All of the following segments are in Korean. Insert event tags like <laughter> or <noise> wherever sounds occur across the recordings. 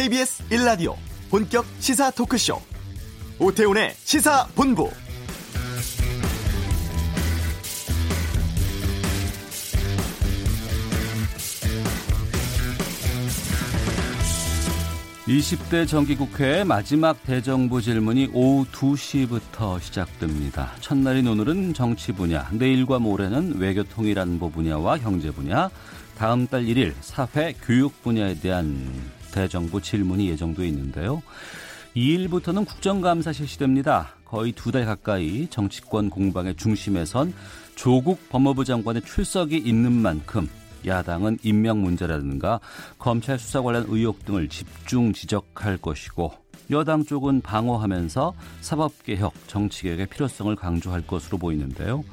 KBS 1라디오 본격 시사 토크쇼 오태훈의 시사본부 20대 정기국회 마지막 대정부 질문이 오후 2시부터 시작됩니다. 첫날인 오늘은 정치 분야, 내일과 모레는 외교통일안보 분야와 경제 분야, 다음 달 1일 사회 교육 분야에 대한 대정부 질문이 예정돼 있는데요. 2일부터는 국정감사 실시됩니다. 거의 두 달 가까이 정치권 공방의 중심에 선 조국 법무부 장관의 출석이 있는 만큼 야당은 임명 문제라든가 검찰 수사 관련 의혹 등을 집중 지적할 것이고 여당 쪽은 방어하면서 사법개혁, 정치개혁의 필요성을 강조할 것으로 보이는데요.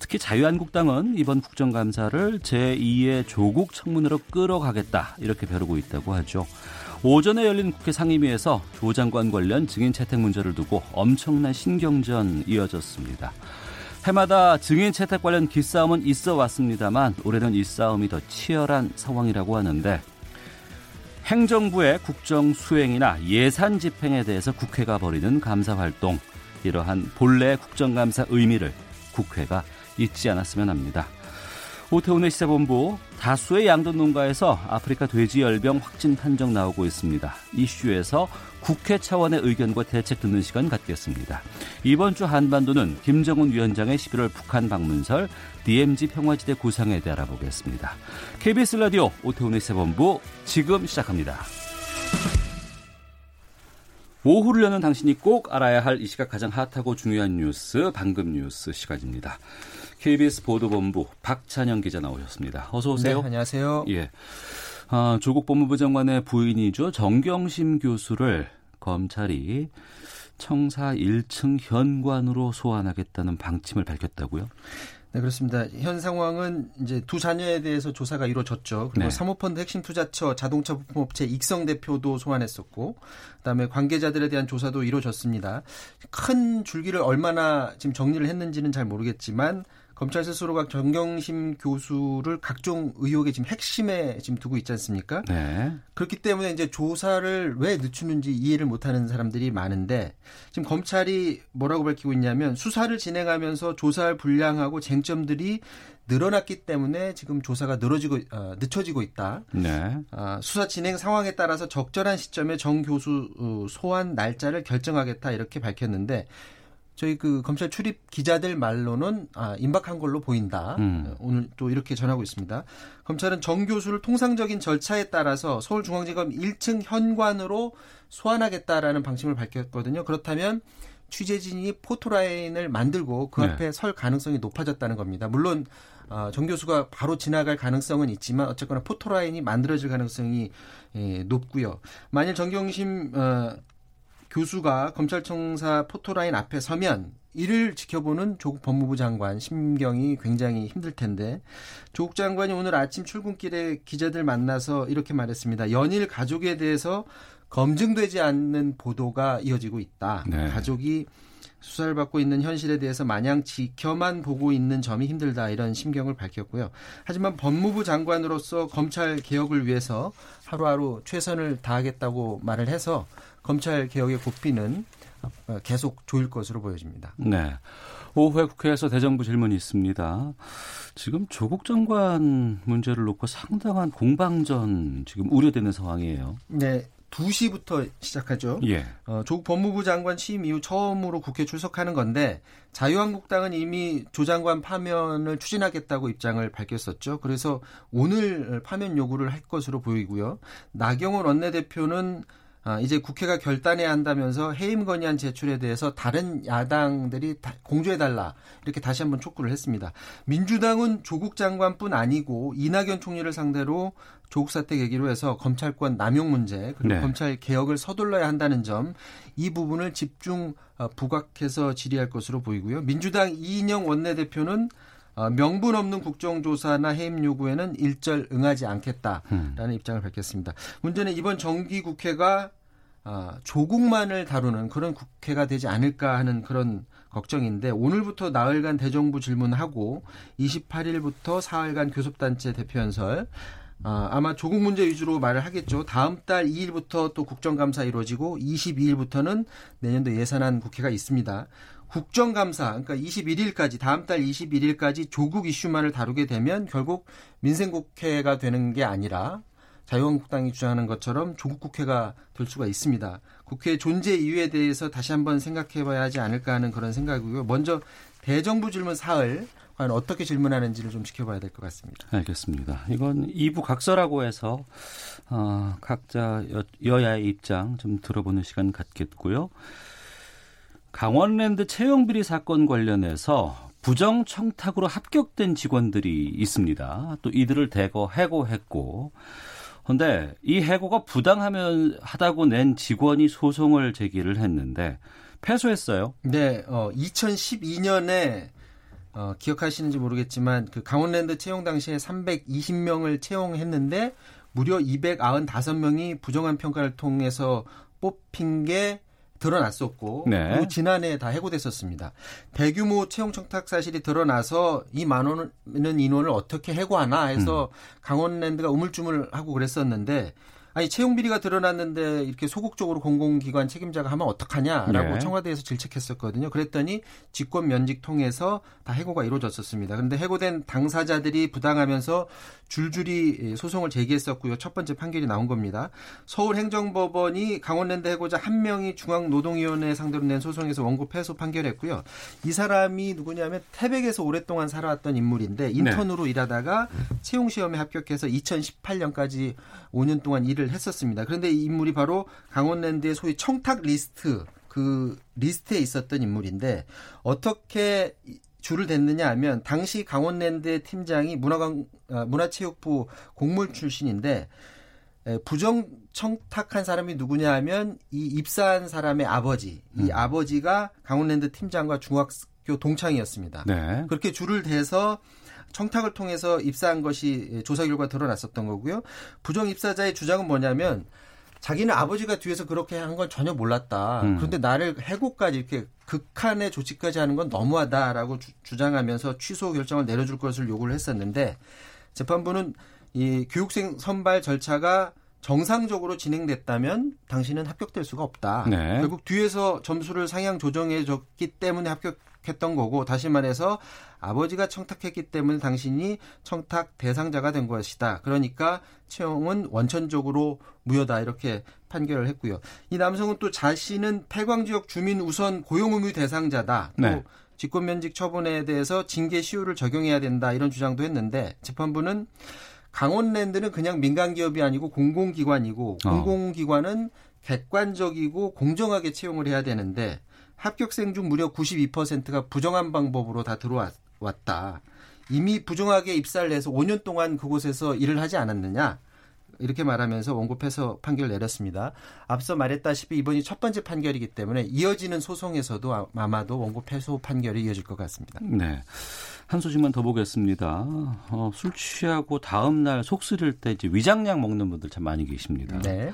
특히 자유한국당은 이번 국정감사를 제2의 조국 청문회로 끌어가겠다 이렇게 벼르고 있다고 하죠. 오전에 열린 국회 상임위에서 조 장관 관련 증인 채택 문제를 두고 엄청난 신경전 이어졌습니다. 해마다 증인 채택 관련 기싸움은 있어 왔습니다만 올해는 이 싸움이 더 치열한 상황이라고 하는데 행정부의 국정 수행이나 예산 집행에 대해서 국회가 벌이는 감사 활동 이러한 본래 국정감사 의미를 국회가 잊지 않았으면 합니다. 오태훈의 시사본부 다수의 양돈 농가에서 아프리카 돼지 열병 확진 판정 나오고 있습니다. 이슈에서 국회 차원의 의견과 대책 듣는 시간 갖겠습니다. 이번 주 한반도는 김정은 위원장의 11월 북한 방문설 DMZ 평화지대 구상에 대해 알아보겠습니다. KBS 라디오 오태훈의 시사본부 지금 시작합니다. 오후를 여는 당신이 꼭 알아야 할 이 시각 가장 핫하고 중요한 뉴스 방금 뉴스 시간입니다. KBS 보도본부 박찬영 기자 나오셨습니다. 어서 오세요. 네, 안녕하세요. 예. 아, 조국 법무부 장관의 부인이죠. 정경심 교수를 검찰이 청사 1층 현관으로 소환하겠다는 방침을 밝혔다고요? 네, 그렇습니다. 현 상황은 이제 두 자녀에 대해서 조사가 이루어졌죠. 그리고 네. 사모펀드 핵심 투자처 자동차 부품업체 익성 대표도 소환했었고, 그다음에 관계자들에 대한 조사도 이루어졌습니다. 큰 줄기를 얼마나 지금 정리를 했는지는 잘 모르겠지만 검찰 스스로가 정경심 교수를 각종 의혹의 지금 핵심에 지금 두고 있지 않습니까? 네. 그렇기 때문에 이제 조사를 왜 늦추는지 이해를 못하는 사람들이 많은데 지금 검찰이 뭐라고 밝히고 있냐면 수사를 진행하면서 조사할 분량하고 쟁점들이 늘어났기 때문에 지금 조사가 늘어지고 어, 늦춰지고 있다. 네. 어, 수사 진행 상황에 따라서 적절한 시점에 정 교수 어, 소환 날짜를 결정하겠다 이렇게 밝혔는데 저희 그 검찰 출입 기자들 말로는 아, 임박한 걸로 보인다. 음. 오늘 또 이렇게 전하고 있습니다. 검찰은 정 교수를 통상적인 절차에 따라서 서울중앙지검 1층 현관으로 소환하겠다라는 방침을 밝혔거든요. 그렇다면 취재진이 포토라인을 만들고 그 네. 앞에 네. 설 가능성이 높아졌다는 겁니다. 물론 어, 정 교수가 바로 지나갈 가능성은 있지만 어쨌거나 포토라인이 만들어질 가능성이 예, 높고요. 만일 정경심 어, 교수가 검찰청사 포토라인 앞에 서면 이를 지켜보는 조국 법무부 장관 심경이 굉장히 힘들 텐데 조국 장관이 오늘 아침 출근길에 기자들 만나서 이렇게 말했습니다. 연일 가족에 대해서 검증되지 않는 보도가 이어지고 있다. 네. 가족이 수사를 받고 있는 현실에 대해서 마냥 지켜만 보고 있는 점이 힘들다 이런 심경을 밝혔고요. 하지만 법무부 장관으로서 검찰 개혁을 위해서 하루하루 최선을 다하겠다고 말을 해서 검찰 개혁의 고삐는 계속 조일 것으로 보여집니다. 네. 오후에 국회에서 대정부 질문이 있습니다. 지금 조국 장관 문제를 놓고 상당한 공방전 지금 우려되는 상황이에요. 네. 2시부터 시작하죠. 예. 어, 조국 법무부 장관 취임 이후 처음으로 국회 출석하는 건데 자유한국당은 이미 조 장관 파면을 추진하겠다고 입장을 밝혔었죠. 그래서 오늘 파면 요구를 할 것으로 보이고요. 나경원 원내대표는 아, 이제 국회가 결단해야 한다면서 해임 건의안 제출에 대해서 다른 야당들이 공조해달라 이렇게 다시 한번 촉구를 했습니다. 민주당은 조국 장관뿐 아니고 이낙연 총리를 상대로 조국 사태 계기로 해서 검찰권 남용 문제 그리고 네. 검찰 개혁을 서둘러야 한다는 점 이 부분을 집중 어, 부각해서 질의할 것으로 보이고요. 민주당 이인영 원내대표는 어, 명분 없는 국정조사나 해임 요구에는 일절 응하지 않겠다라는 음. 입장을 밝혔습니다. 문제는 이번 정기 국회가 어, 조국만을 다루는 그런 국회가 되지 않을까 하는 그런 걱정인데 오늘부터 나흘간 대정부 질문하고 28일부터 사흘간 교섭단체 대표 연설 아, 아마 조국 문제 위주로 말을 하겠죠. 다음 달 2일부터 또 국정감사 이루어지고 22일부터는 내년도 예산안 국회가 있습니다. 국정감사, 그러니까 21일까지, 다음 달 21일까지 조국 이슈만을 다루게 되면 결국 민생국회가 되는 게 아니라 자유한국당이 주장하는 것처럼 조국 국회가 될 수가 있습니다. 국회 존재 이유에 대해서 다시 한번 생각해 봐야 하지 않을까 하는 그런 생각이고요. 먼저 대정부 질문 사흘 과연 어떻게 질문하는지를 좀 지켜봐야 될 것 같습니다. 알겠습니다. 이건 2부 각서라고 해서 어, 각자 여, 야의 입장 좀 들어보는 시간 갖겠고요. 강원랜드 채용 비리 사건 관련해서 부정 청탁으로 합격된 직원들이 있습니다. 또 이들을 대거 해고했고 그런데 이 해고가 부당하면 하다고 낸 직원이 소송을 제기를 했는데 패소했어요. 네, 어, 2012년에 어, 기억하시는지 모르겠지만 그 강원랜드 채용 당시에 320명을 채용했는데 무려 295명이 부정한 평가를 통해서 뽑힌 게 드러났었고 네. 그 지난해 다 해고됐었습니다. 대규모 채용 청탁 사실이 드러나서 이 많은 인원을 어떻게 해고하나 해서 음. 강원랜드가 우물쭈물하고 그랬었는데 아니 채용 비리가 드러났는데 이렇게 소극적으로 공공기관 책임자가 하면 어떡하냐라고 네. 청와대에서 질책했었거든요. 그랬더니 직권 면직 통해서 다 해고가 이루어졌었습니다. 그런데 해고된 당사자들이 부당하면서 줄줄이 소송을 제기했었고요. 첫 번째 판결이 나온 겁니다. 서울행정법원이 강원랜드 해고자 한 명이 중앙노동위원회 상대로 낸 소송에서 원고 패소 판결했고요. 이 사람이 누구냐면 태백에서 오랫동안 살아왔던 인물인데 인턴으로 네. 일하다가 채용 시험에 합격해서 2018년까지 5년 동안 일을 얘기를 했었습니다. 그런데 이 인물이 바로 강원랜드의 소위 청탁 리스트 그 리스트에 있었던 인물인데 어떻게 줄을 댔느냐 하면 당시 강원랜드의 팀장이 문화관 아, 문화체육부 공물 출신인데 부정 청탁한 사람이 누구냐 하면 이 입사한 사람의 아버지 이 음. 아버지가 강원랜드 팀장과 중학교 동창이었습니다. 네. 그렇게 줄을 대서 청탁을 통해서 입사한 것이 조사 결과 드러났었던 거고요. 부정 입사자의 주장은 뭐냐면 자기는 아버지가 뒤에서 그렇게 한 건 전혀 몰랐다. 음. 그런데 나를 해고까지 이렇게 극한의 조치까지 하는 건 너무하다라고 주, 장하면서 취소 결정을 내려줄 것을 요구를 했었는데 재판부는 이 교육생 선발 절차가 정상적으로 진행됐다면 당신은 합격될 수가 없다. 네. 결국 뒤에서 점수를 상향 조정해 줬기 때문에 합격했던 거고 다시 말해서 아버지가 청탁했기 때문에 당신이 청탁 대상자가 된 것이다. 그러니까 채용은 원천적으로 무효다 이렇게 판결을 했고요. 이 남성은 또 자신은 폐광 지역 주민 우선 고용 의무 대상자다. 또 네. 직권면직 처분에 대해서 징계 시효를 적용해야 된다 이런 주장도 했는데 재판부는 강원랜드는 그냥 민간 기업이 아니고 공공기관이고 어. 공공기관은 객관적이고 공정하게 채용을 해야 되는데 합격생 중 무려 92%가 부정한 방법으로 다 들어왔다. 이미 부정하게 입사를 해서 5년 동안 그곳에서 일을 하지 않았느냐? 이렇게 말하면서 원고패서 판결 내렸습니다. 앞서 말했다시피 이번이 첫 번째 판결이기 때문에 이어지는 소송에서도 아, 아마도 원고 패소 판결이 이어질 것 같습니다. 네. 한 소식만 더 보겠습니다. 어, 술 취하고 다음 날 속 쓰릴 때 이제 위장약 먹는 분들 참 많이 계십니다. 네.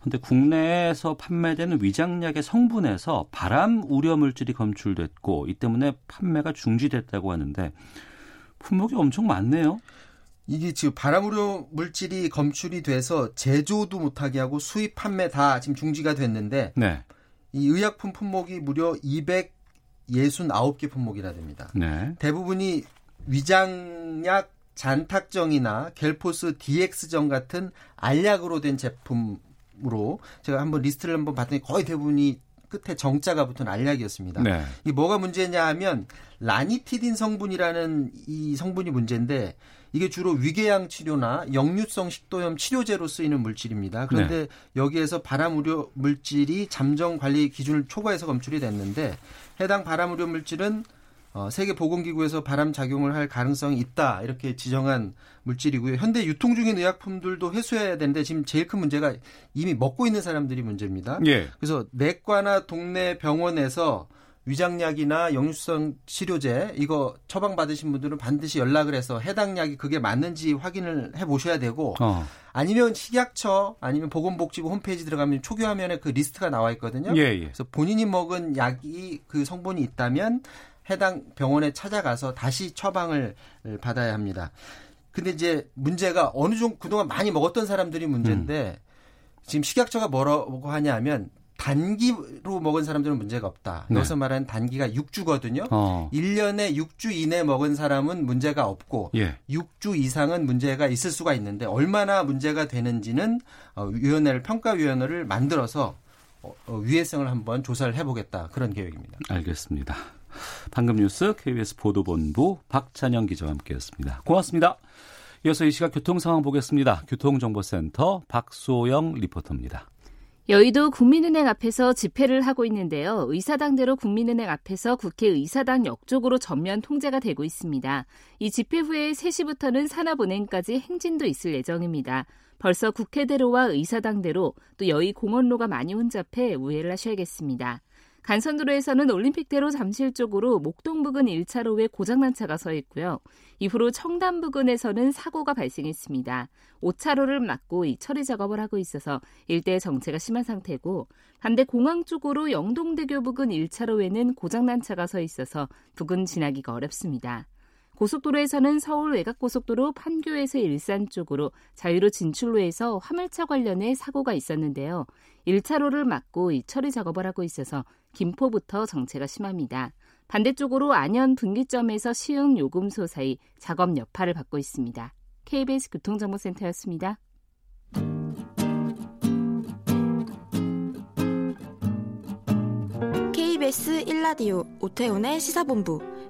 근데 국내에서 판매되는 위장약의 성분에서 발암 우려 물질이 검출됐고 이 때문에 판매가 중지됐다고 하는데 품목이 엄청 많네요. 이게 지금 발암 우려 물질이 검출이 돼서 제조도 못하게 하고 수입 판매 다 지금 중지가 됐는데 네. 이 의약품 품목이 무려 200 69개 품목이나 됩니다. 네. 대부분이 위장약 잔탁정이나 겔포스 DX정 같은 알약으로 된 제품으로 제가 한번 리스트를 한번 봤더니 거의 대부분이 끝에 정자가 붙은 알약이었습니다. 네. 이 뭐가 문제냐 하면 라니티딘 성분이라는 이 성분이 문제인데 이게 주로 위궤양 치료나 역류성 식도염 치료제로 쓰이는 물질입니다. 그런데 네. 여기에서 발암 우려 물질이 잠정 관리 기준을 초과해서 검출이 됐는데 해당 발암 우려 물질은 어, 세계보건기구에서 발암 작용을 할 가능성이 있다 이렇게 지정한 물질이고요. 현대 유통 중인 의약품들도 회수해야 되는데 지금 제일 큰 문제가 이미 먹고 있는 사람들이 문제입니다. 예. 그래서 내과나 동네 병원에서 위장약이나 역류성 치료제 이거 처방 받으신 분들은 반드시 연락을 해서 해당 약이 그게 맞는지 확인을 해 보셔야 되고 어. 아니면 식약처 아니면 보건복지부 홈페이지 들어가면 초기 화면에 그 리스트가 나와 있거든요. 예, 예. 그래서 본인이 먹은 약이 그 성분이 있다면 해당 병원에 찾아가서 다시 처방을 받아야 합니다. 근데 이제 문제가 어느 정도 그동안 많이 먹었던 사람들이 문제인데 음. 지금 식약처가 뭐라고 하냐면 단기로 먹은 사람들은 문제가 없다. 네. 여기서 말하는 단기가 6주거든요. 어. 1년에 6주 이내 먹은 사람은 문제가 없고 예. 6주 이상은 문제가 있을 수가 있는데 얼마나 문제가 되는지는 어, 위원회를 평가위원회를 만들어서 어, 어, 위해성을 한번 조사를 해보겠다 그런 계획입니다. 알겠습니다. 방금 뉴스 KBS 보도본부 박찬영 기자와 함께했습니다. 고맙습니다. 이어서 이 시각 교통 상황 보겠습니다. 교통정보센터 박소영 리포터입니다. 여의도 국민은행 앞에서 집회를 하고 있는데요. 의사당대로 국민은행 앞에서 국회 의사당 역 쪽으로 전면 통제가 되고 있습니다. 이 집회 후에 3시부터는 산업은행까지 행진도 있을 예정입니다. 벌써 국회대로와 의사당대로 또 여의 공원로가 많이 혼잡해 우회를 하셔야겠습니다. 간선도로에서는 올림픽대로 잠실 쪽으로 목동 부근 1차로에 고장난 차가 서 있고요. 이후로 청담 부근에서는 사고가 발생했습니다. 5차로를 막고 이 처리 작업을 하고 있어서 일대 정체가 심한 상태고 반대 공항 쪽으로 영동대교 부근 1차로에는 고장난 차가 서 있어서 부근 지나기가 어렵습니다. 고속도로에서는 서울 외곽고속도로 판교에서 일산 쪽으로 자유로 진출로에서 화물차 관련해 사고가 있었는데요. 1차로를 막고 이 처리 작업을 하고 있어서 김포부터 정체가 심합니다. 반대쪽으로 안현 분기점에서 시흥 요금소 사이 작업 여파를 받고 있습니다. KBS 교통정보센터였습니다. KBS 1라디오 오태훈의 시사본부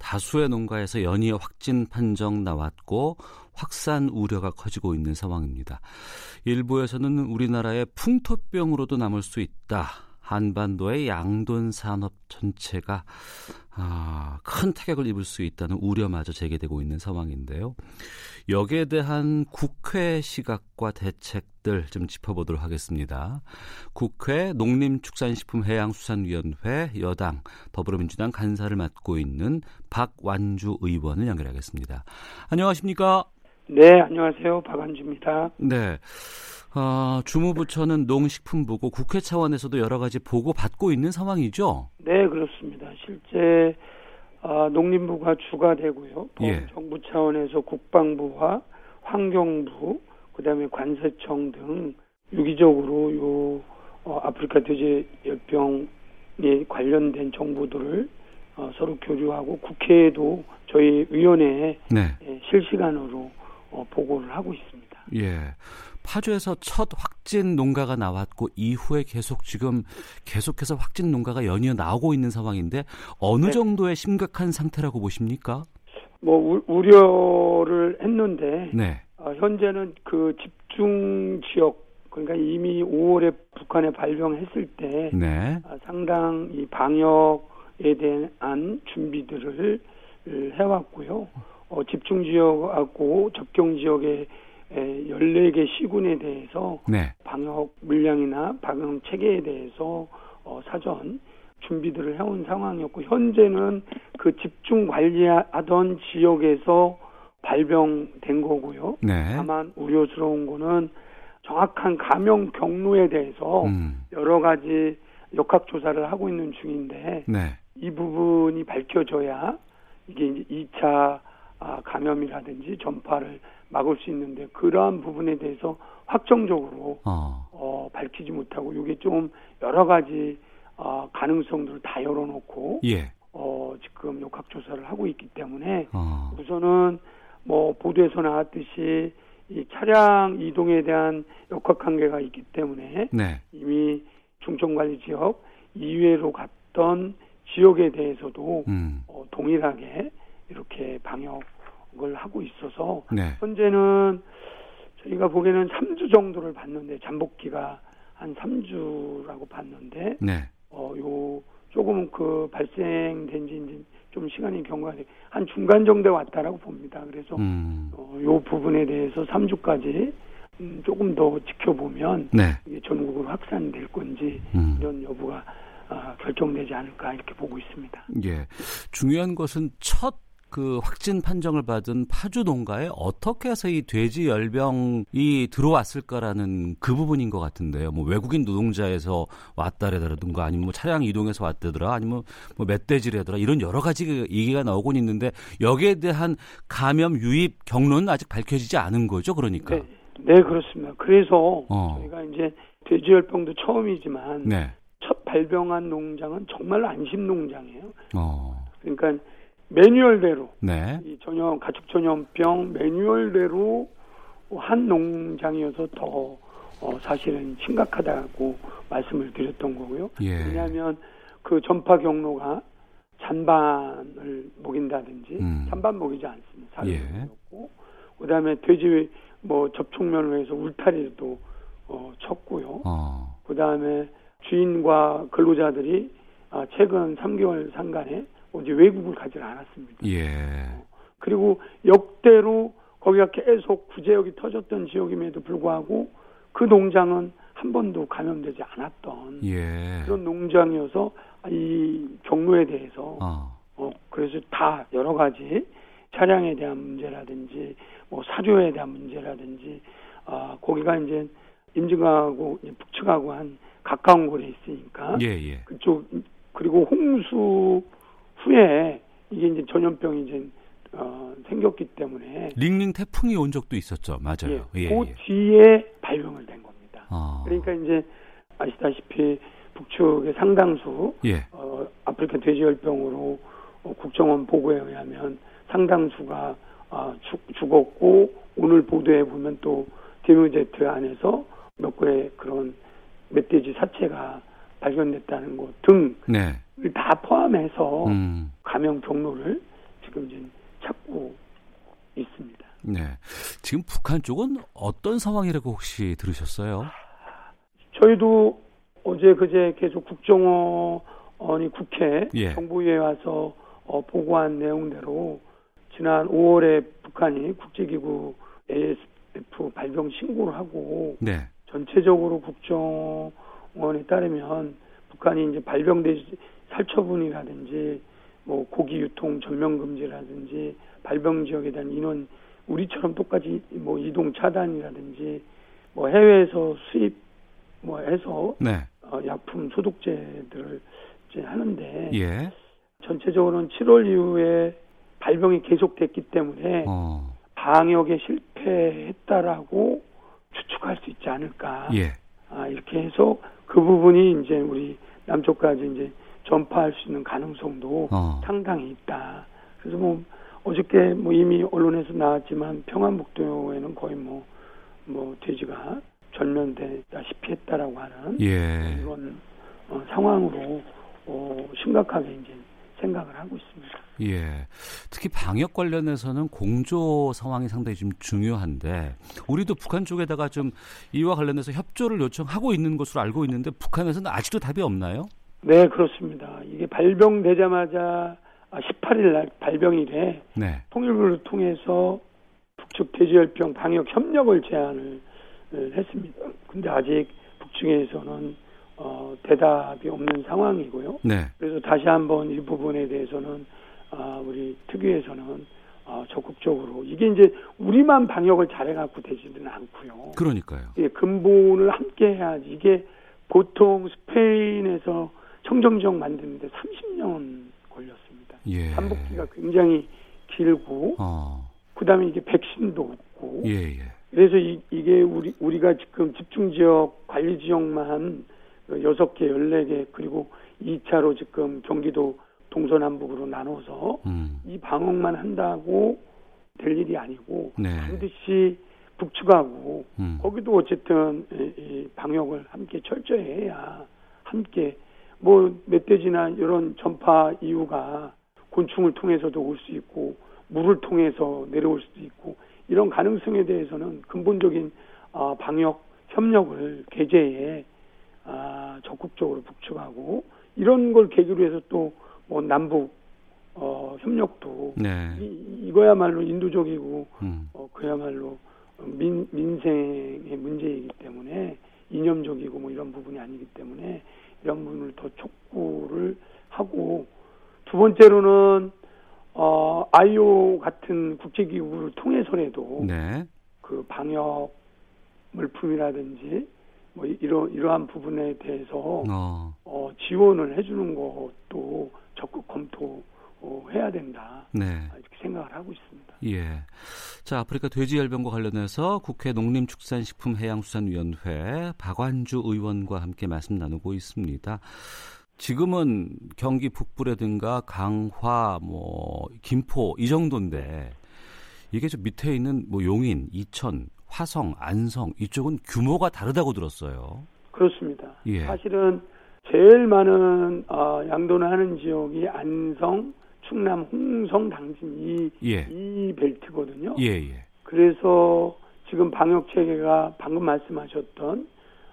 다수의 농가에서 연이어 확진 판정 나왔고 확산 우려가 커지고 있는 상황입니다. 일부에서는 우리나라의 풍토병으로도 남을 수 있다. 한반도의 양돈 산업 전체가 아, 큰 타격을 입을 수 있다는 우려마저 제기되고 있는 상황인데요. 여기에 대한 국회 시각과 대책 들 좀 짚어보도록 하겠습니다. 국회 농림축산식품해양수산위원회 여당 더불어민주당 간사를 맡고 있는 박완주 의원을 연결하겠습니다. 안녕하십니까? 네, 안녕하세요. 박완주입니다. 네. 어, 주무부처는 농식품부고 국회 차원에서도 여러 가지 보고 받고 있는 상황이죠? 네, 그렇습니다. 실제 어, 농림부가 주가 되고요. 예. 정부 차원에서 국방부와 환경부, 그다음에 관세청 등 유기적으로 요 어, 아프리카 돼지 열병에 관련된 정보들을 어, 서로 교류하고 국회에도 저희 위원회에 네. 예, 실시간으로 어, 보고를 하고 있습니다. 예. 파주에서 첫 확진 농가가 나왔고 이후에 계속 지금 계속해서 확진 농가가 연이어 나오고 있는 상황인데 어느 네. 정도의 심각한 상태라고 보십니까? 뭐 우, 려를 했는데 네. 어, 현재는 그 집중 지역 그러니까 이미 5월에 북한에 발병했을 때 네. 어, 상당 히 방역에 대한 준비들을 해왔고요. 어, 집중 지역하고 접경 지역에 14개 시군에 대해서 네. 방역 물량이나 방역 체계에 대해서 어, 사전 준비들을 해온 상황이었고 현재는 그 집중 관리하던 지역에서 발병된 거고요. 네. 다만 우려스러운 거는 정확한 감염 경로에 대해서 음. 여러 가지 역학 조사를 하고 있는 중인데 네. 이 부분이 밝혀져야 이게 이제 2차 아, 감염이라든지 전파를 막을 수 있는데 그러한 부분에 대해서 확정적으로 어. 어 밝히지 못하고 이게 좀 여러 가지 어, 가능성들을 다 열어놓고 예. 어, 지금 역학 조사를 하고 있기 때문에 어. 우선은 뭐 보도에서 나왔듯이 이 차량 이동에 대한 역학 관계가 있기 때문에 네. 이미 중점관리 지역 이외로 갔던 지역에 대해서도 음. 어, 동일하게 이렇게 방역을 하고 있어서 네. 현재는 저희가 보기에는 3주 정도를 봤는데 잠복기가 한 3주라고 봤는데 네. 어, 요 조금 그 발생된 지 좀 시간이 경과돼 한 중간 정도에 왔다라고 봅니다. 그래서 음. 어, 요 부분에 대해서 3주까지 음, 조금 더 지켜보면 네. 이게 전국으로 확산될 건지 음. 이런 여부가 아, 결정되지 않을까 이렇게 보고 있습니다. 예, 중요한 것은 첫 그 확진 판정을 받은 파주 농가에 어떻게 해서 이 돼지 열병이 들어왔을까라는 그 부분인 것 같은데요. 뭐 외국인 노동자에서 왔다라든가 아니면 뭐 차량 이동해서 왔다더라 아니면 뭐 멧돼지라더라 이런 여러 가지 그 얘기가 나오곤 있는데 여기에 대한 감염 유입 경로는 아직 밝혀지지 않은 거죠. 그러니까. 네, 네 그렇습니다. 그래서 어. 저희가 이제 돼지 열병도 처음이지만 네. 첫 발병한 농장은 정말 안심 농장이에요. 어. 그러니까 매뉴얼대로 네. 이 전염 가축 전염병 매뉴얼대로 한 농장이어서 더 어, 사실은 심각하다고 말씀을 드렸던 거고요. 예. 왜냐하면 그 전파 경로가 잔반을 먹인다든지 음. 잔반 먹이지 않습니다. 사료를 예. 그다음에 돼지 뭐 접촉면을 해서 울타리도 어, 쳤고요. 어. 그다음에 주인과 근로자들이 아, 최근 3개월 상간에 이제 외국을 가지 않았습니다. 예. 그리고 역대로 거기가 계속 구제역이 터졌던 지역임에도 불구하고 그 농장은 한 번도 감염되지 않았던 예. 그런 농장이어서 이 경로에 대해서 어. 어 그래서 다 여러 가지 차량에 대한 문제라든지 뭐 사료에 대한 문제라든지 아 거기가 이제 임직하고 북측하고 한 가까운 곳에 있으니까 예, 예. 그쪽 그리고 홍수 후에 이게 이제 전염병이 이제 어, 생겼기 때문에 링링 태풍이 온 적도 있었죠. 맞아요. 예, 예, 그 예. 뒤에 발병을 된 겁니다. 아. 그러니까 이제 아시다시피 북측의 상당수 예. 어, 아프리카 돼지열병으로 어, 국정원 보고에 의하면 상당수가 어, 죽, 죽었고 오늘 보도에 보면 또 데뮤제트 안에서 몇 개의 그런 멧돼지 사체가 발견됐다는 것등 네. 다 포함해서 음. 감염 경로를 지금 이제 찾고 있습니다. 네. 지금 북한 쪽은 어떤 상황이라고 혹시 들으셨어요? 저희도 어제 그제 계속 국정원이 국회 예. 정부위에 와서 어, 보고한 내용대로 지난 5월에 북한이 국제기구 ASF 발병 신고를 하고 네. 전체적으로 국정 원에 따르면 북한이 이제 발병돼지 살처분이라든지 뭐 고기 유통 전면 금지라든지 발병 지역에 대한 인원 우리처럼 똑같이 뭐 이동 차단이라든지 뭐 해외에서 수입 뭐 해서 네. 어, 약품 소독제들을 이제 하는데 예. 전체적으로는 7월 이후에 발병이 계속됐기 때문에 어. 방역에 실패했다라고 추측할 수 있지 않을까. 예. 아, 이렇게 해서 그 부분이 이제 우리 남쪽까지 이제 전파할 수 있는 가능성도 어. 상당히 있다. 그래서 뭐 어저께 뭐 이미 언론에서 나왔지만 평안북도에는 거의 뭐, 뭐 돼지가 전면되다시피 했다라고 하는 예. 이런 어, 상황으로 어, 심각하게 이제 생각을 하고 있습니다. 예. 특히 방역 관련해서는 공조 상황이 상당히 좀 중요한데 우리도 북한 쪽에다가 좀 이와 관련해서 협조를 요청하고 있는 것으로 알고 있는데 북한에서는 아직도 답이 없나요? 네, 그렇습니다. 이게 발병되자마자 18일 아, 날 발병일에 네. 통일부를 통해서 북측 돼지열병 방역 협력을 제안을 했습니다. 근데 아직 북측에서는 어, 대답이 없는 상황이고요. 네. 그래서 다시 한번 이 부분에 대해서는 아, 우리 특위에서는 어, 적극적으로 이게 이제 우리만 방역을 잘해갖고 되지는 않고요. 그러니까요. 예, 근본을 함께 해야지 이게 보통 스페인에서 청정지역 만드는데 30년 걸렸습니다. 예. 반복기가 굉장히 길고 어. 그다음에 이게 백신도 없고 예, 예. 그래서 이, 이게 우리 우리가 지금 집중 지역 관리 지역만 6개, 14개 그리고 2차로 지금 경기도 동서남북으로 나눠서 음. 이 방역만 한다고 될 일이 아니고 네. 반드시 북측하고 음. 거기도 어쨌든 이, 이 방역을 함께 철저히 해야 함께 뭐 멧돼지나 이런 전파 이유가 곤충을 통해서도 올 수 있고 물을 통해서 내려올 수도 있고 이런 가능성에 대해서는 근본적인 어, 방역 협력을 개재해 아, 적극적으로 북측하고 이런 걸 계기로 해서 또 뭐 남북 어, 협력도 네. 이, 이거야말로 인도적이고 음. 어, 그야말로 민, 민생의 문제이기 때문에 이념적이고 뭐 이런 부분이 아니기 때문에 이런 부분을 더 촉구를 하고 두 번째로는 어 아이오 같은 국제기구를 통해서라도 네. 그 방역 물품이라든지 뭐 이러 이러한 부분에 대해서 어. 어 지원을 해주는 것도 적극 검토 어, 해야 된다. 네. 이렇게 생각을 하고 있습니다. 예. 자, 아프리카 돼지열병과 관련해서 국회 농림축산식품해양수산위원회 박완주 의원과 함께 말씀 나누고 있습니다. 지금은 경기 북부라든가 강화, 뭐 김포 이 정도인데 이게 좀 밑에 있는 뭐 용인, 이천, 화성, 안성 이쪽은 규모가 다르다고 들었어요. 그렇습니다. 예. 사실은 제일 많은 어, 양도를 하는 지역이 안성, 충남 홍성 당진 이, 예. 이 벨트거든요. 예, 예. 그래서 지금 방역 체계가 방금 말씀하셨던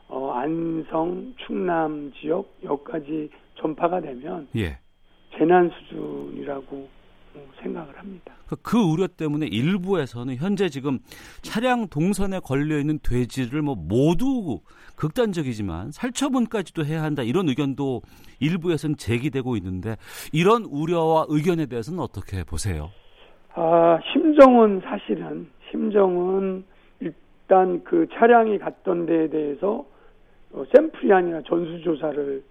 어, 안성, 충남 지역 여기까지 전파가 되면 예. 재난 수준이라고 생각을 합니다. 그, 그 우려 때문에 일부에서는 현재 지금 차량 동선에 걸려 있는 돼지를 뭐 모두 극단적이지만 살처분까지도 해야 한다 이런 의견도 일부에서는 제기되고 있는데 이런 우려와 의견에 대해서는 어떻게 보세요? 아 심정은 사실은 심정은 일단 그 차량이 갔던 데에 대해서 어, 샘플이 아니라 전수조사를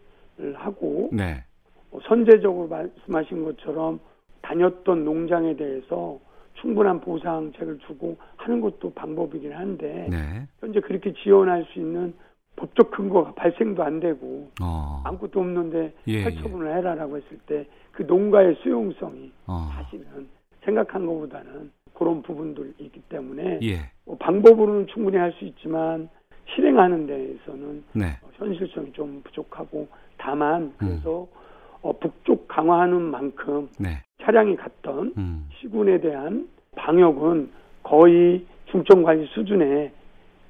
하고 네. 어, 선제적으로 말씀하신 것처럼 다녔던 농장에 대해서 충분한 보상책을 주고 하는 것도 방법이긴 한데 네. 현재 그렇게 지원할 수 있는 법적 근거가 발생도 안 되고 어. 아무것도 없는데 예, 살처분을 예. 해라라고 했을 때 그 농가의 수용성이 어. 사실은 생각한 것보다는 그런 부분들이 있기 때문에 예. 뭐 방법으로는 충분히 할 수 있지만 실행하는 데에서는 네. 현실성이 좀 부족하고 다만 그래서 음. 어, 북쪽 강화하는 만큼 네. 차량이 갔던 음. 시군에 대한 방역은 거의 중점 관리 수준의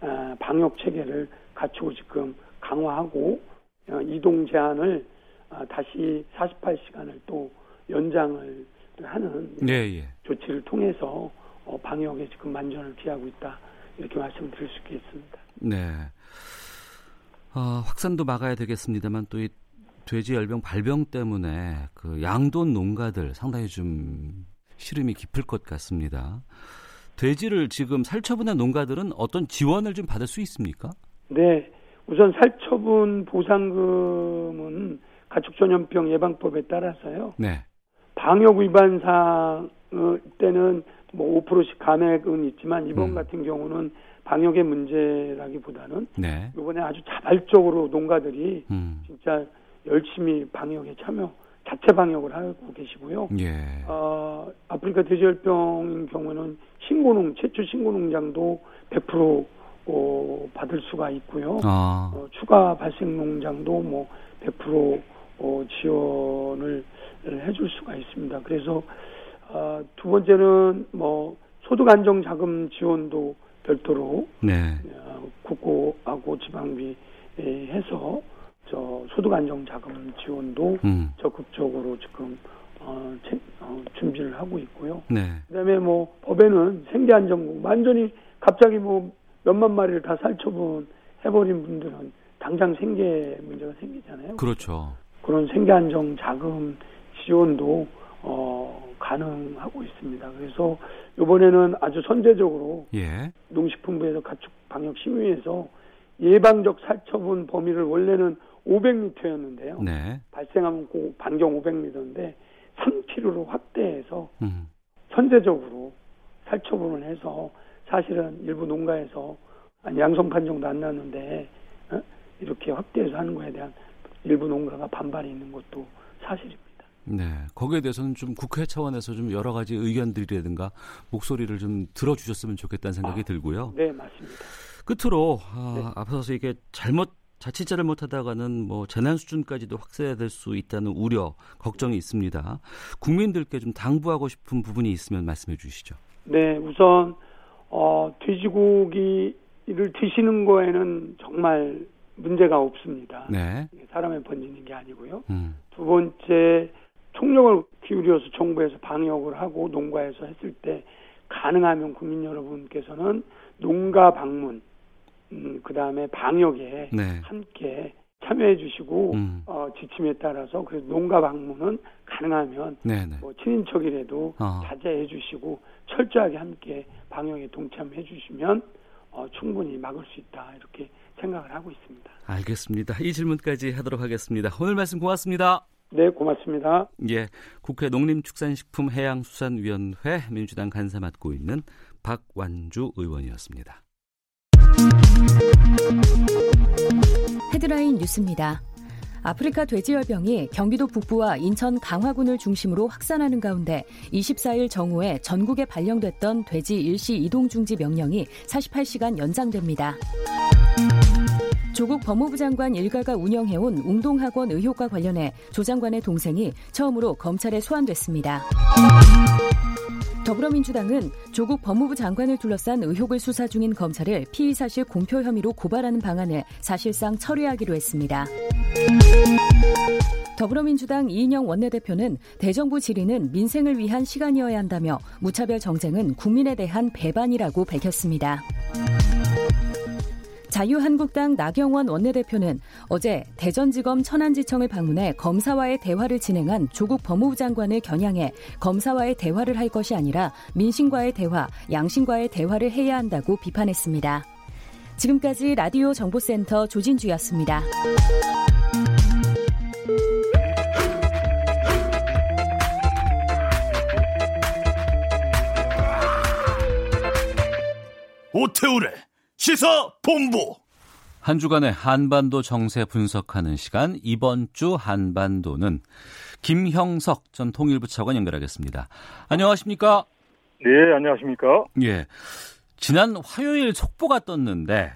어, 방역 체계를 갖추고 지금 강화하고 어, 이동 제한을 어, 다시 48시간을 또 연장을 하는 네, 예. 조치를 통해서 어, 방역에 지금 만전을 기하고 있다 이렇게 말씀드릴 수 있겠습니다. 네. 어, 확산도 막아야 되겠습니다만 또 이 돼지 열병 발병 때문에 그 양돈 농가들 상당히 좀 시름이 깊을 것 같습니다. 돼지를 지금 살처분한 농가들은 어떤 지원을 좀 받을 수 있습니까? 네. 우선 살처분 보상금은 가축전염병 예방법에 따라서요. 네. 방역 위반 사항 때는 뭐 5%씩 감액은 있지만 이번 음. 같은 경우는 방역의 문제라기보다는 네. 이번에 아주 자발적으로 농가들이 음. 진짜 열심히 방역에 참여 자체 방역을 하고 계시고요. 예. 어, 아프리카 돼지열병인 경우는 신고농 최초 신고농장도 100% 어, 받을 수가 있고요. 아. 어, 추가 발생 농장도 뭐 100% 어, 지원을 해줄 수가 있습니다. 그래서 어, 두 번째는 뭐 소득 안정 자금 지원도 별도로 네. 어, 국고하고 지방비 해서 저 소득 안정 자금 지원도 음. 적극적으로 지금 어, 제, 어, 준비를 하고 있고요. 네. 그다음에 뭐 법에는 생계 안정국 완전히 갑자기 뭐 몇만 마리를 다 살처분 해버린 분들은 당장 생계 문제가 생기잖아요. 그렇죠. 그런 생계 안정 자금 지원도 어, 가능하고 있습니다. 그래서 이번에는 아주 선제적으로 예. 농식품부에서 가축 방역 심의에서 예방적 살처분 범위를 원래는 500m였는데요. 네. 발생하면 그 반경 500m인데 3km로 확대해서 음. 선제적으로 살처분을 해서 사실은 일부 농가에서 한 양성 판 정도 안 났는데 어? 이렇게 확대해서 하는 거에 대한 일부 농가가 반발이 있는 것도 사실입니다. 네, 거기에 대해서는 좀 국회 차원에서 좀 여러 가지 의견들이라든가 목소리를 좀 들어주셨으면 좋겠다는 생각이 아, 들고요. 네, 맞습니다. 끝으로 아, 네. 앞서서 이게 잘못 자칫 잘못하다가는 뭐 재난 수준까지도 확대될 수 있다는 우려, 걱정이 있습니다. 국민들께 좀 당부하고 싶은 부분이 있으면 말씀해 주시죠. 네, 우선 어, 돼지고기를 드시는 거에는 정말 문제가 없습니다. 네. 사람에 번지는 게 아니고요. 음. 두 번째 총력을 기울여서 정부에서 방역을 하고 농가에서 했을 때 가능하면 국민 여러분께서는 농가 방문, 음, 그 다음에 방역에 네. 함께 참여해 주시고 음. 어, 지침에 따라서 그래서 농가 방문은 가능하면 네네. 네. 뭐 친인척이라도 어. 자제해 주시고 철저하게 함께 방역에 동참해 주시면 어, 충분히 막을 수 있다 이렇게 생각을 하고 있습니다. 알겠습니다. 이 질문까지 하도록 하겠습니다. 오늘 말씀 고맙습니다. 네, 고맙습니다. 예, 국회 농림축산식품해양수산위원회 민주당 간사 맡고 있는 박완주 의원이었습니다. 헤드라인 뉴스입니다. 아프리카 돼지열병이 경기도 북부와 인천 강화군을 중심으로 확산하는 가운데 24일 정오에 전국에 발령됐던 돼지 일시 이동 중지 명령이 48시간 연장됩니다. 조국 법무부 장관 일가가 운영해온 운동학원 의혹과 관련해 조 장관의 동생이 처음으로 검찰에 소환됐습니다. 더불어민주당은 조국 법무부 장관을 둘러싼 의혹을 수사 중인 검찰을 피의 사실 공표 혐의로 고발하는 방안을 사실상 처리하기로 했습니다. 더불어민주당 이인영 원내대표는 대정부 질의는 민생을 위한 시간이어야 한다며 무차별 정쟁은 국민에 대한 배반이라고 밝혔습니다. 자유한국당 나경원 원내대표는 어제 대전지검 천안지청을 방문해 검사와의 대화를 진행한 조국 법무부 장관을 겨냥해 검사와의 대화를 할 것이 아니라 민심과의 대화, 양심과의 대화를 해야 한다고 비판했습니다. 지금까지 라디오 정보센터 조진주였습니다. 오태우래 시사 본부. 한 주간의 한반도 정세 분석하는 시간 이번 주 한반도는 김형석 전 통일부 차관 연결하겠습니다. 안녕하십니까? 네, 안녕하십니까? 예. 지난 화요일 속보가 떴는데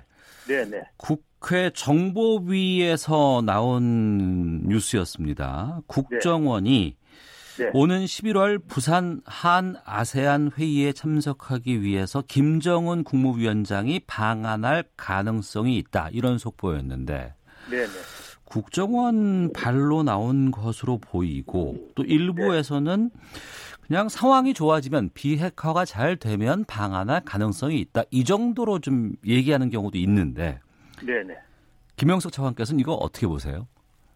네, 네. 국회 정보위에서 나온 뉴스였습니다. 국정원이 네. 오는 11월 부산 한 아세안 회의에 참석하기 위해서 김정은 국무위원장이 방한할 가능성이 있다. 이런 속보였는데 네, 네. 국정원 발로 나온 것으로 보이고 또 일부에서는 그냥 상황이 좋아지면 비핵화가 잘 되면 방한할 가능성이 있다. 이 정도로 좀 얘기하는 경우도 있는데. 네네. 네. 김영석 차관께서는 이거 어떻게 보세요?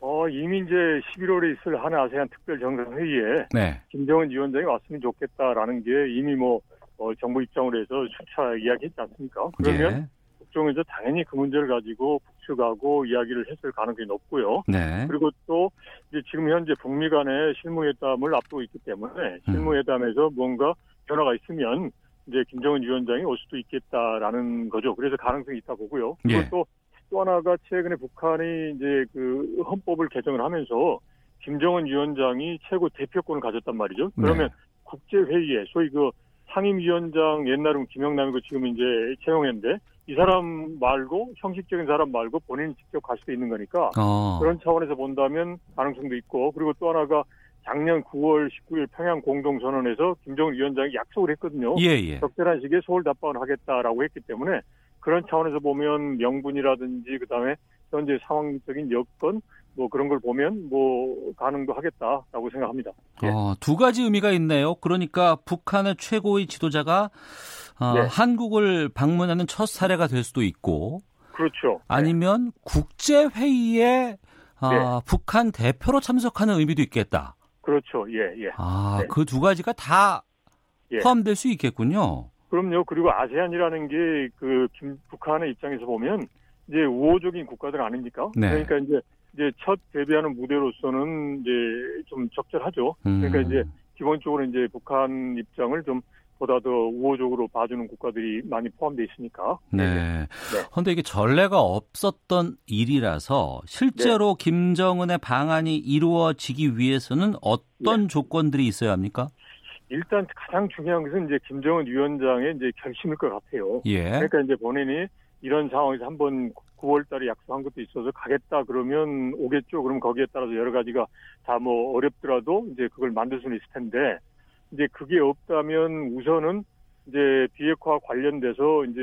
어, 이미 이제 11월에 있을 한 아세안 특별 정상회의에 네. 김정은 위원장이 왔으면 좋겠다라는 게 이미 뭐 어, 정부 입장으로 해서 수차 이야기했지 않습니까? 그러면 예. 국정에서 당연히 그 문제를 가지고 북측하고 이야기를 했을 가능성이 높고요. 네. 그리고 또 이제 지금 현재 북미 간의 실무회담을 앞두고 있기 때문에 음. 실무회담에서 뭔가 변화가 있으면 이제 김정은 위원장이 올 수도 있겠다라는 거죠. 그래서 가능성이 있다 보고요. 그리고 예. 또 또 하나가 최근에 북한이 이제 그 헌법을 개정을 하면서 김정은 위원장이 최고 대표권을 가졌단 말이죠. 그러면 네. 국제회의에 소위 그 상임위원장 옛날은 김영남이고 지금 이제 최영현인데 이 사람 말고 형식적인 사람 말고 본인이 직접 갈 수도 있는 거니까 어. 그런 차원에서 본다면 가능성도 있고 그리고 또 하나가 작년 9월 19일 평양 공동선언에서 김정은 위원장이 약속을 했거든요. 예, 예. 적절한 시기에 서울 답방을 하겠다라고 했기 때문에 그런 차원에서 보면 명분이라든지 그다음에 현재 상황적인 여건 뭐 그런 걸 보면 뭐 가능도 하겠다라고 생각합니다. 예. 어, 두 가지 의미가 있네요. 그러니까 북한의 최고의 지도자가 어, 네. 한국을 방문하는 첫 사례가 될 수도 있고 그렇죠. 아니면 네. 국제 회의에 어, 네. 북한 대표로 참석하는 의미도 있겠다. 그렇죠. 예, 예. 아, 네. 그두 가지가 다 예. 포함될 수 있겠군요. 그럼요. 그리고 아세안이라는 게 그 북한의 입장에서 보면 이제 우호적인 국가들 아닙니까? 네. 그러니까 이제 이제 첫 데뷔하는 무대로서는 이제 좀 적절하죠. 음. 그러니까 이제 기본적으로 이제 북한 입장을 좀 보다 더 우호적으로 봐주는 국가들이 많이 포함되어 있으니까. 네. 그런데 네. 이게 전례가 없었던 일이라서 실제로 네. 김정은의 방안이 이루어지기 위해서는 어떤 네. 조건들이 있어야 합니까? 일단 가장 중요한 것은 이제 김정은 위원장의 이제 결심일 것 같아요. 예. 그러니까 이제 본인이 이런 상황에서 한번 9월 달에 약속한 것도 있어서 가겠다 그러면 오겠죠. 그럼 거기에 따라서 여러 가지가 다 뭐 어렵더라도 이제 그걸 만들 수는 있을 텐데 이제 그게 없다면 우선은 이제 비핵화 관련돼서 이제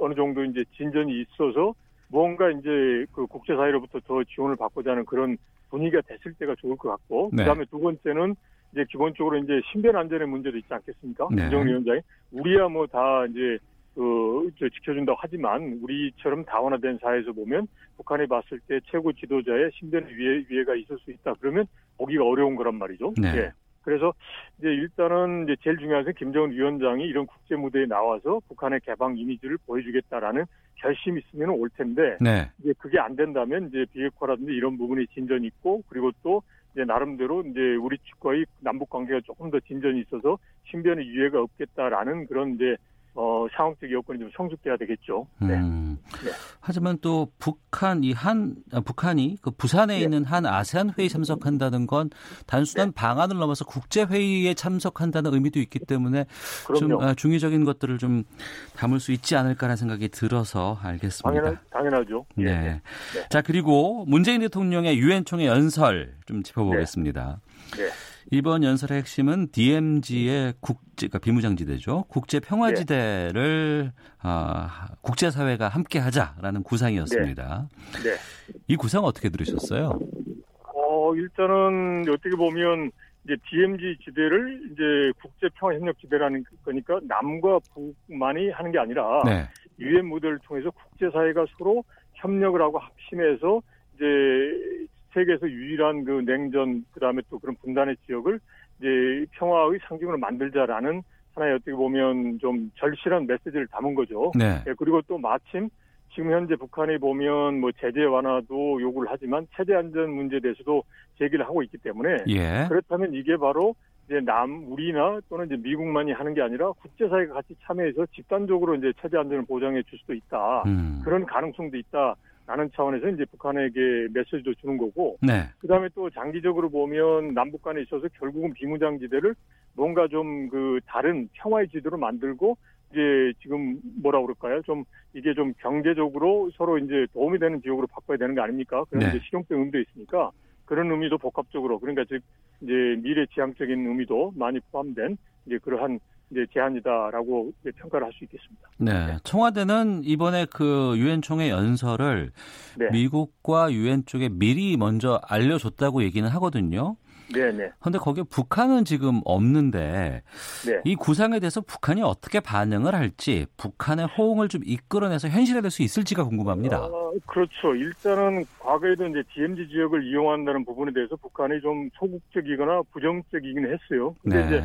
어느 정도 이제 진전이 있어서 뭔가 이제 그 국제사회로부터 더 지원을 받고자 하는 그런 분위기가 됐을 때가 좋을 것 같고 네. 그다음에 두 번째는 이제 기본적으로 이제 신변 안전의 문제도 있지 않겠습니까? 네. 김정은 위원장이 우리야 뭐 다 이제 그 지켜준다고 하지만 우리처럼 다원화된 사회에서 보면 북한이 봤을 때 최고 지도자의 신변 위해 위해가 있을 수 있다. 그러면 보기가 어려운 거란 말이죠. 네. 예. 그래서 이제 일단은 이제 제일 중요한 것은 김정은 위원장이 이런 국제 무대에 나와서 북한의 개방 이미지를 보여주겠다라는 결심이 있으면 올 텐데 네. 이제 그게 안 된다면 이제 비핵화라든지 이런 부분이 진전이 있고 그리고 또 이제 나름대로 이제 우리 측과의 남북 관계가 조금 더 진전이 있어서 신변의 유해가 없겠다라는 그런 이제 어, 상황적 여건이 좀 성숙돼야 되겠죠. 네. 음, 네. 하지만 또 북한 이한 아, 북한이 그 부산에 네. 있는 한 아세안 회의 참석한다는 건 단순한 네. 방안을 넘어서 국제 회의에 참석한다는 의미도 있기 때문에 그럼요. 좀 아, 중의적인 것들을 좀 담을 수 있지 않을까라는 생각이 들어서 알겠습니다. 당연하, 당연하죠. 네. 네. 네. 자 그리고 문재인 대통령의 유엔 총회 연설 좀 짚어보겠습니다. 네. 이번 연설의 핵심은 DMZ의 국제, 그러니까 비무장지대죠. 국제 평화지대를 네. 아, 국제 사회가 함께 하자라는 구상이었습니다. 네. 네. 이 구상 어떻게 들으셨어요? 어, 일단은 어떻게 보면 이제 DMZ 지대를 이제 국제 평화 협력 지대라는 거니까 남과 북만이 하는 게 아니라 네. 유엔 무대를 통해서 국제 사회가 서로 협력을 하고 합심해서 이제 세계에서 유일한 그 냉전 그다음에 또 그런 분단의 지역을 이제 평화의 상징으로 만들자라는 하나의 어떻게 보면 좀 절실한 메시지를 담은 거죠. 네. 네. 그리고 또 마침 지금 현재 북한이 보면 뭐 제재 완화도 요구를 하지만 체제 안전 문제에 대해서도 제기를 하고 있기 때문에 예. 그렇다면 이게 바로 이제 남 우리나 또는 이제 미국만이 하는 게 아니라 국제사회가 같이 참여해서 집단적으로 이제 체제 안전을 보장해 줄 수도 있다. 음. 그런 가능성도 있다. 라는 차원에서 이제 북한에게 메시지도 주는 거고, 네. 그 다음에 또 장기적으로 보면 남북 간에 있어서 결국은 비무장지대를 뭔가 좀 그 다른 평화의 지대로 만들고, 이제 지금 뭐라 그럴까요? 좀 이게 좀 경제적으로 서로 이제 도움이 되는 지역으로 바꿔야 되는 거 아닙니까? 그런 네. 이제 실용적 의미도 있으니까 그런 의미도 복합적으로 그러니까 즉 이제 미래 지향적인 의미도 많이 포함된 이제 그러한 이제 제안이다라고 평가를 할 수 있겠습니다. 네. 청와대는 이번에 그 유엔 총회 연설을 네. 미국과 유엔 쪽에 미리 먼저 알려줬다고 얘기는 하거든요. 네네. 그런데 거기에 북한은 지금 없는데 네. 이 구상에 대해서 북한이 어떻게 반응을 할지 북한의 호응을 좀 이끌어내서 현실화될 수 있을지가 궁금합니다. 어, 그렇죠. 일단은 과거에도 이제 DMZ 지역을 이용한다는 부분에 대해서 북한이 좀 소극적이거나 부정적이긴 했어요. 근데 네. 이제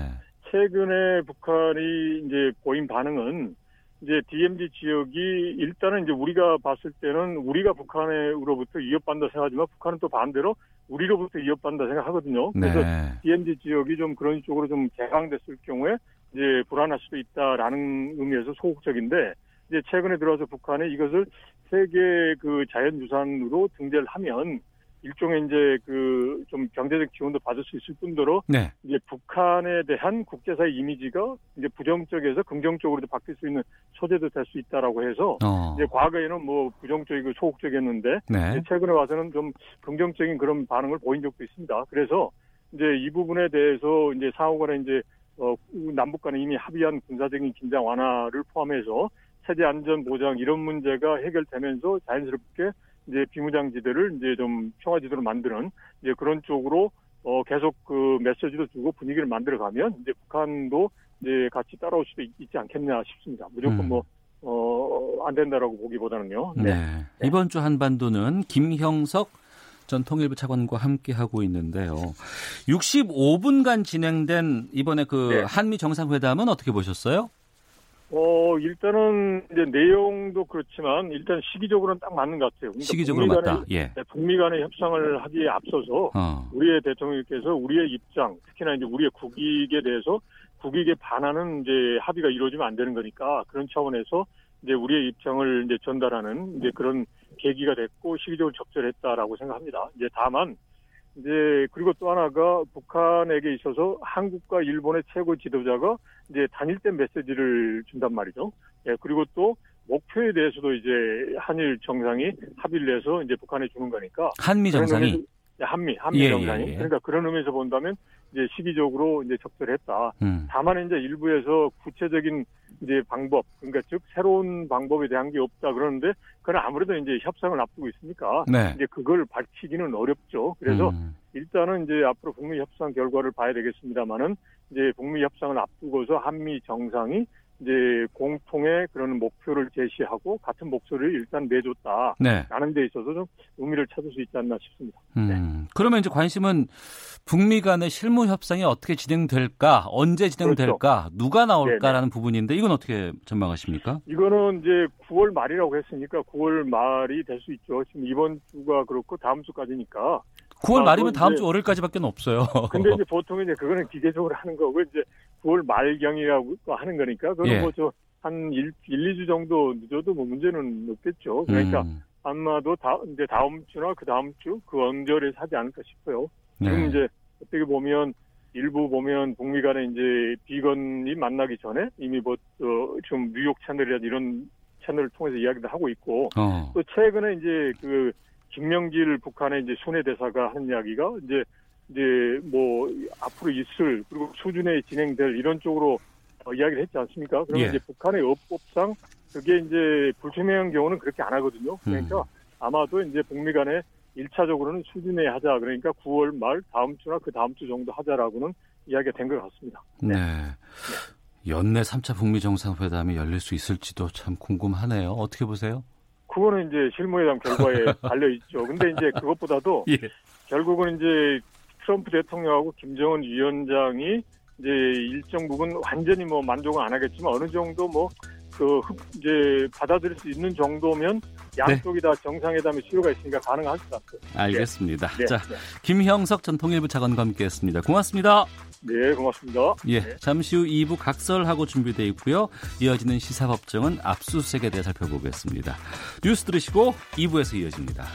최근에 북한이 이제 보인 반응은 이제 DMZ 지역이 일단은 이제 우리가 봤을 때는 우리가 북한으로부터 위협받는다 생각하지만 북한은 또 반대로 우리로부터 위협받는다 생각하거든요. 그래서 네. DMZ 지역이 좀 그런 쪽으로 좀 개방됐을 경우에 이제 불안할 수도 있다라는 의미에서 소극적인데 이제 최근에 들어서 북한이 이것을 세계 그 자연유산으로 등재를 하면 일종의 이제 그 좀 경제적 지원도 받을 수 있을 뿐더러 네. 이제 북한에 대한 국제사회 이미지가 이제 부정적에서 긍정적으로도 바뀔 수 있는 소재도 될 수 있다라고 해서 어. 이제 과거에는 뭐 부정적이고 소극적이었는데 네. 최근에 와서는 좀 긍정적인 그런 반응을 보인 적도 있습니다. 그래서 이제 이 부분에 대해서 이제 상호간에 이제 어, 남북 간에 이미 합의한 군사적인 긴장 완화를 포함해서 세계 안전 보장 이런 문제가 해결되면서 자연스럽게 이제 비무장지대를 이제 좀 평화지대로 만드는 이제 그런 쪽으로 어 계속 그 메시지도 주고 분위기를 만들어 가면 이제 북한도 이제 같이 따라올 수도 있, 지 않겠냐 싶습니다. 무조건 음. 뭐 어, 안 된다라고 보기보다는요. 네. 네. 이번 주 한반도는 김형석 전 통일부 차관과 함께 하고 있는데요. 65분간 진행된 이번에 그 네. 한미 정상회담은 어떻게 보셨어요? 어, 일단은 이제 내용도 그렇지만 일단 시기적으로는 딱 맞는 것 같아요. 그러니까 시기적으로 북미 맞다. 예. 네, 북미 간의 협상을 하기에 앞서서 어. 우리의 대통령께서 우리의 입장, 특히나 이제 우리의 국익에 대해서 국익에 반하는 이제 합의가 이루어지면 안 되는 거니까 그런 차원에서 이제 우리의 입장을 이제 전달하는 이제 그런 계기가 됐고 시기적으로 적절했다라고 생각합니다. 이제 다만 이제 그리고 또 하나가 북한에게 있어서 한국과 일본의 최고 지도자가 이제 단일된 메시지를 준단 말이죠. 예, 그리고 또 목표에 대해서도 이제 한일 정상이 합의를 해서 이제 북한에 주는 거니까 한미 정상이 한미 한미 예, 정상이 예, 예. 그러니까 그런 의미에서 본다면 이제 시기적으로 이제 적절했다. 음. 다만 이제 일부에서 구체적인 이제 방법, 그러니까 즉 새로운 방법에 대한 게 없다 그러는데 그건 아무래도 이제 협상을 앞두고 있으니까 네. 이제 그걸 밝히기는 어렵죠. 그래서 음. 일단은 이제 앞으로 북미 협상 결과를 봐야 되겠습니다만은 이제 북미 협상을 앞두고서 한미 정상이 이제 공통의 그런 목표를 제시하고 같은 목소리를 일단 내줬다. 네. 라는 데 있어서 좀 의미를 찾을 수 있지 않나 싶습니다. 음, 네. 그러면 이제 관심은 북미 간의 실무 협상이 어떻게 진행될까, 언제 진행될까, 그렇죠. 누가 나올까라는 네네. 부분인데 이건 어떻게 전망하십니까? 이거는 이제 9월 말이라고 했으니까 9월 말이 될 수 있죠. 지금 이번 주가 그렇고 다음 주까지니까 9월 말이면 다음 주 월요일까지밖에 없어요. 근데 이제 보통 이제 그거는 기계적으로 하는 거고 이제 9월 말경이라고 하는 거니까 그건 예. 뭐저 한 1, 1, 2주 정도 늦어도 뭐 문제는 없겠죠. 그러니까 음. 아마도 다 이제 다음 주나 그 다음 주 그 언저리에 사지 않을까 싶어요. 지금 네. 이제 어떻게 보면 일부 보면 북미 간에 이제 비건이 만나기 전에 이미 뭐좀 어, 뉴욕 채널이라 이런 채널을 통해서 이야기도 하고 있고 어. 또 최근에 이제 그 김명길 북한의 이제 손해 대사가 한 이야기가 이제 이제 뭐 앞으로 있을 그리고 수준에 진행될 이런 쪽으로 어, 이야기를 했지 않습니까? 그러면 예. 이제 북한의 업법상 그게 이제 불투명한 경우는 그렇게 안 하거든요. 그러니까 음. 아마도 이제 북미 간에 1차적으로는 수준에 하자. 그러니까 9월 말 다음 주나 그 다음 주 정도 하자라고는 이야기가 된 것 같습니다. 네. 네. 연내 3차 북미 정상회담이 열릴 수 있을지도 참 궁금하네요. 어떻게 보세요? 그거는 이제 실무회담 결과에 <laughs> 달려 있죠. 근데 이제 그것보다도 예. 결국은 이제 트럼프 대통령하고 김정은 위원장이 이제 일정 부분 완전히 뭐 만족은 안 하겠지만 어느 정도 뭐 그 이제 받아들일 수 있는 정도면 양쪽이 네. 다 정상회담의 필요가 있으니까 가능할 것 같아요. 알겠습니다. 네. 자, 네. 김형석 전 통일부 차관과 함께했습니다. 고맙습니다. 네, 고맙습니다. 예, 네. 잠시 후 2부 각설하고 준비되어 있고요. 이어지는 시사법정은 압수수색에 대해 살펴보겠습니다. 뉴스 들으시고 2부에서 이어집니다.